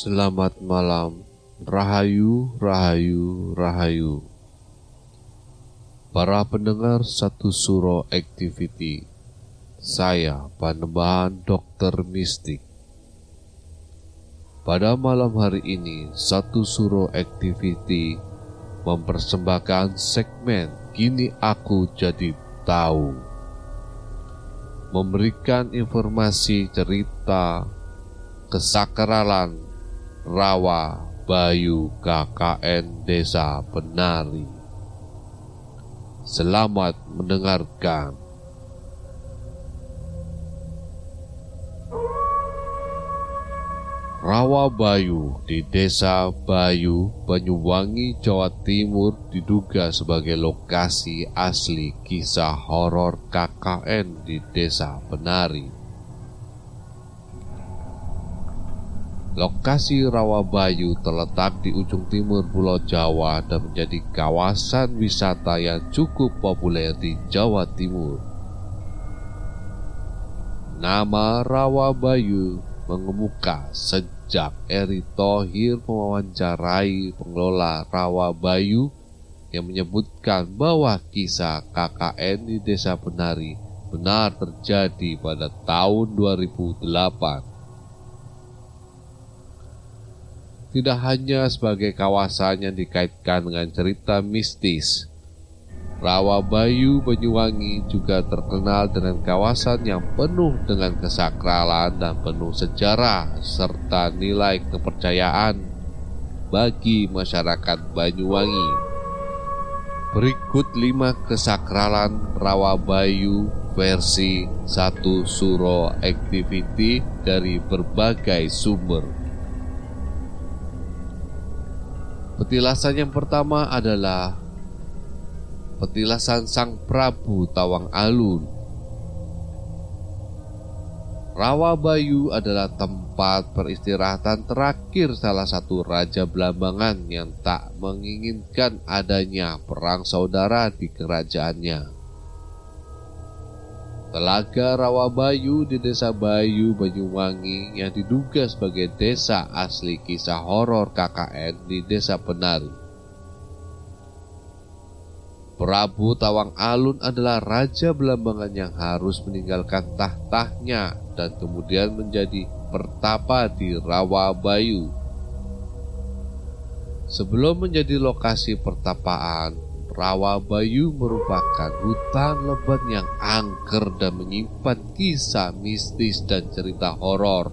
Selamat malam, Rahayu, Rahayu, Rahayu. Para pendengar satu suro activity, saya Panembahan Dokter Mistik. Pada malam hari ini, satu suro activity mempersembahkan segmen Kini Aku Jadi Tahu. Memberikan informasi cerita kesakralan Rawa Bayu KKN Desa Penari. Selamat mendengarkan. Rawa Bayu di Desa Bayu, Banyuwangi, Jawa Timur diduga sebagai lokasi asli kisah horor KKN di Desa Penari. Lokasi Rawabayu terletak di ujung timur Pulau Jawa dan menjadi kawasan wisata yang cukup populer di Jawa Timur. Nama Rawabayu mengemuka sejak Eri Thohir mewawancarai pengelola Rawabayu yang menyebutkan bahwa kisah KKN di Desa Penari benar terjadi pada tahun 2008. Tidak hanya sebagai kawasan yang dikaitkan dengan cerita mistis. Rawa Bayu Banyuwangi juga terkenal dengan kawasan yang penuh dengan kesakralan dan penuh sejarah serta nilai kepercayaan bagi masyarakat Banyuwangi. Berikut lima kesakralan Rawa Bayu versi satu suro activity dari berbagai sumber. Petilasan yang pertama adalah petilasan Sang Prabu Tawang Alun. Rawa Bayu adalah tempat peristirahatan terakhir salah satu raja Belambangan yang tak menginginkan adanya perang saudara di kerajaannya. Telaga Rawabayu di Desa Bayu, Banyuwangi yang diduga sebagai desa asli kisah horor KKN di Desa Penari. Prabu Tawang Alun adalah raja Belambangan yang harus meninggalkan tahtanya dan kemudian menjadi pertapa di Rawabayu. Sebelum menjadi lokasi pertapaan, Rawabayu merupakan hutan lebat yang angker dan menyimpan kisah mistis dan cerita horor.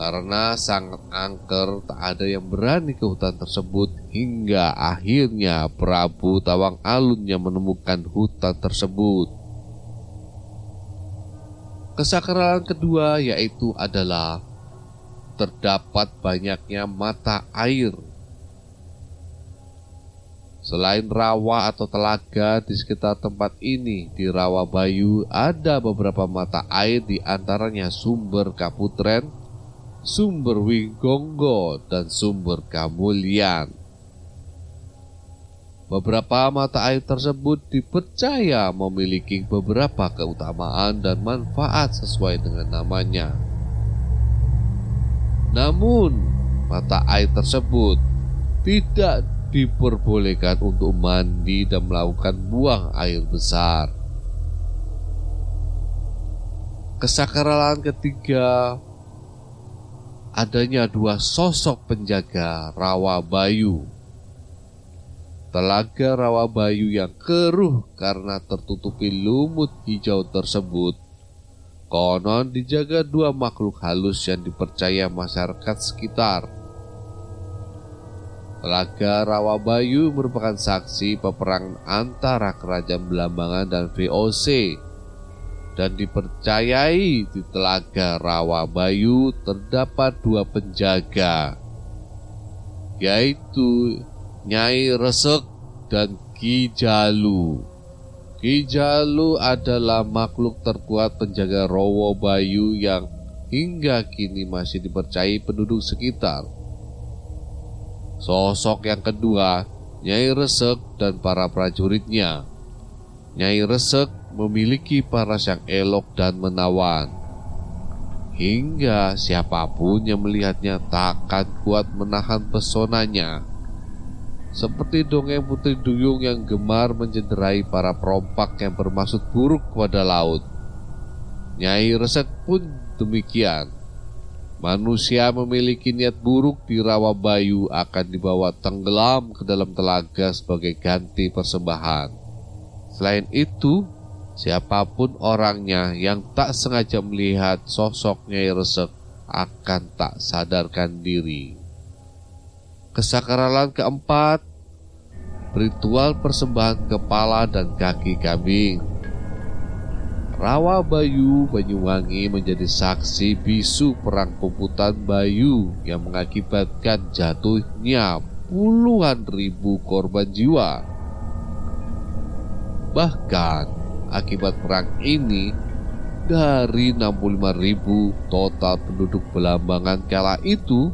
Karena sangat angker, tak ada yang berani ke hutan tersebut hingga akhirnya Prabu Tawang Alun yang menemukan hutan tersebut. Kesakralan kedua yaitu adalah terdapat banyaknya mata air Selain rawa atau telaga di sekitar tempat ini, di Rawa Bayu ada beberapa mata air di antaranya sumber Kaputren, sumber Wigonggo, dan sumber Kamulian. Beberapa mata air tersebut dipercaya memiliki beberapa keutamaan dan manfaat sesuai dengan namanya. Namun, mata air tersebut tidak diperbolehkan untuk mandi dan melakukan buang air besar. Kesakralan ketiga adanya dua sosok penjaga rawa bayu. Telaga rawa bayu yang keruh karena tertutupi lumut hijau tersebut konon dijaga dua makhluk halus yang dipercaya masyarakat sekitar. Telaga Rawabayu merupakan saksi peperangan antara Kerajaan Belambangan dan VOC dan dipercayai di Telaga Rawabayu terdapat dua penjaga yaitu Nyai Resek dan Ki Jalu. Ki Jalu adalah makhluk terkuat penjaga Rowo Bayu yang hingga kini masih dipercayai penduduk sekitar. Sosok yang kedua, Nyai Resek dan para prajuritnya. Nyai Resek memiliki paras yang elok dan menawan. Hingga siapa pun yang melihatnya takkan kuat menahan pesonanya. Seperti dongeng Putri Duyung yang gemar mencederai para perompak yang bermaksud buruk kepada laut. Nyai Resek pun demikian. Manusia memiliki niat buruk di Rawa Bayu akan dibawa tenggelam ke dalam telaga sebagai ganti persembahan. Selain itu, Siapa pun orangnya yang tak sengaja melihat sosok Nyai Resek akan tak sadarkan diri. Kesakralan keempat, ritual persembahan kepala dan kaki kambing. Rawa Bayu Banyuwangi menjadi saksi bisu perang puputan Bayu yang mengakibatkan jatuhnya puluhan ribu korban jiwa. Bahkan akibat perang ini dari 65.000 total penduduk Belambangan kala itu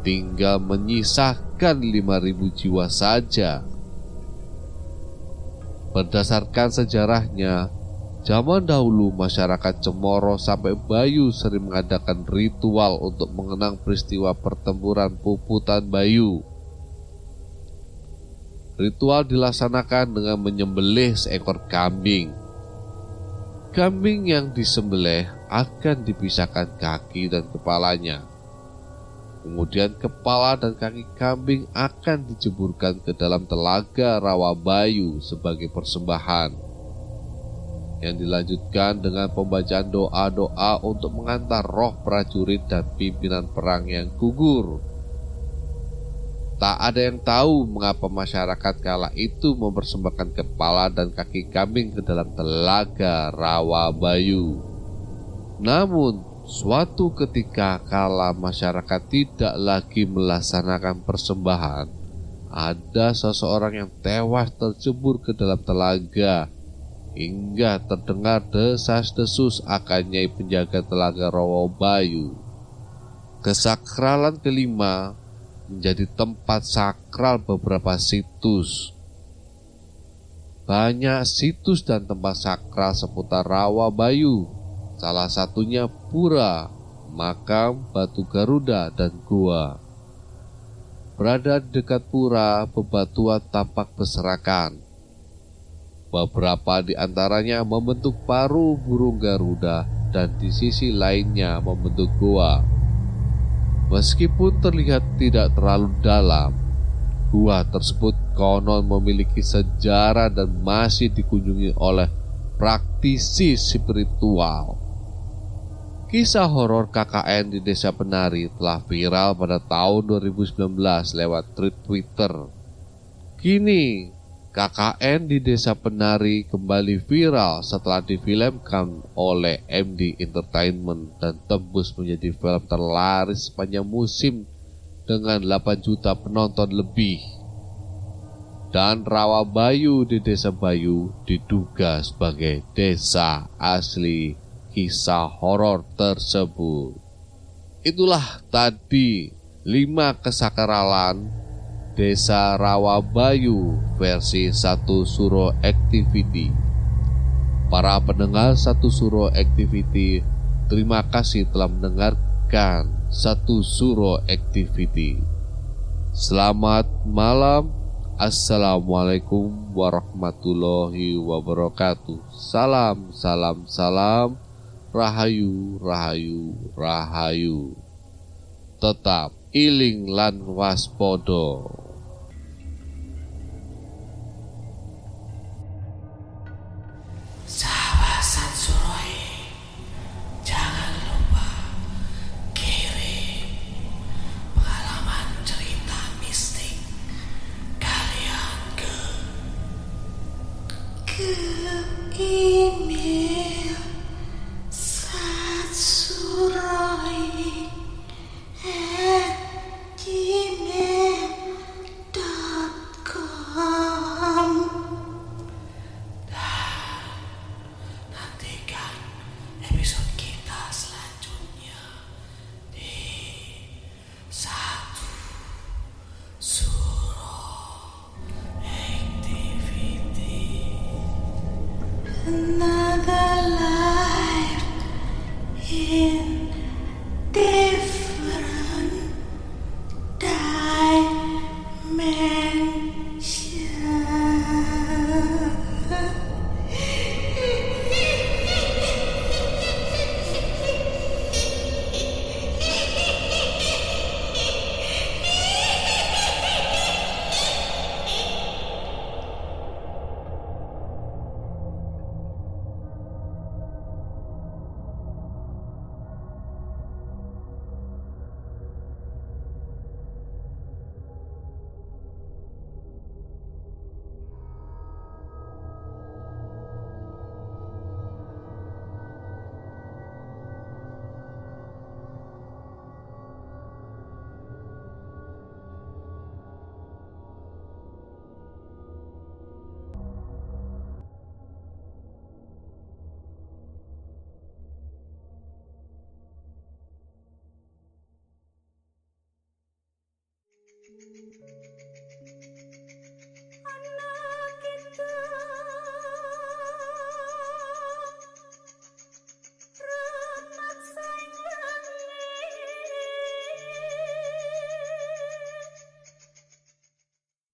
tinggal menyisakan 5.000 jiwa saja. Berdasarkan sejarahnya, zaman dahulu masyarakat Cemoro sampai Bayu sering mengadakan ritual untuk mengenang peristiwa pertempuran Puputan Bayu. Ritual dilaksanakan dengan menyembelih seekor kambing Kambing yang disembelih akan dipisahkan kaki dan kepalanya. Kemudian kepala dan kaki kambing akan dijeburkan ke dalam telaga rawa bayu sebagai persembahan. Yang dilanjutkan dengan pembacaan doa-doa untuk mengantar roh prajurit dan pimpinan perang yang gugur Tak ada yang tahu mengapa masyarakat kala itu mempersembahkan kepala dan kaki kambing ke dalam telaga rawa bayu. Namun, suatu ketika kala masyarakat tidak lagi melaksanakan persembahan, ada seseorang yang tewas tercebur ke dalam telaga hingga terdengar desas-desus akan nyai penjaga telaga rawa bayu. Kesakralan kelima menjadi tempat sakral beberapa situs. Banyak situs dan tempat sakral seputar Rawa Bayu, salah satunya pura, makam, batu Garuda, dan gua. Berada dekat pura, bebatuan tampak berserakan. Beberapa di antaranya membentuk paru burung Garuda dan di sisi lainnya membentuk gua. Meskipun terlihat tidak terlalu dalam, gua tersebut konon memiliki sejarah dan masih dikunjungi oleh praktisi spiritual. Kisah horor KKN di Desa Penari telah viral pada tahun 2019 lewat tweet Twitter. Kini, KKN di Desa Penari kembali viral setelah difilmkan oleh MD Entertainment dan tembus menjadi film terlaris sepanjang musim dengan 8 juta penonton lebih. Dan Rawa Bayu di Desa Bayu diduga sebagai desa asli kisah horor tersebut. Itulah tadi lima kesakralan Desa Rawabayu versi satu Suro Activity. Para pendengar satu Suro Activity, terima kasih telah mendengarkan satu Suro Activity. Selamat malam. Assalamualaikum warahmatullahi wabarakatuh. Salam, salam, salam. Rahayu, rahayu, rahayu. Tetap iling lan waspodo. Ke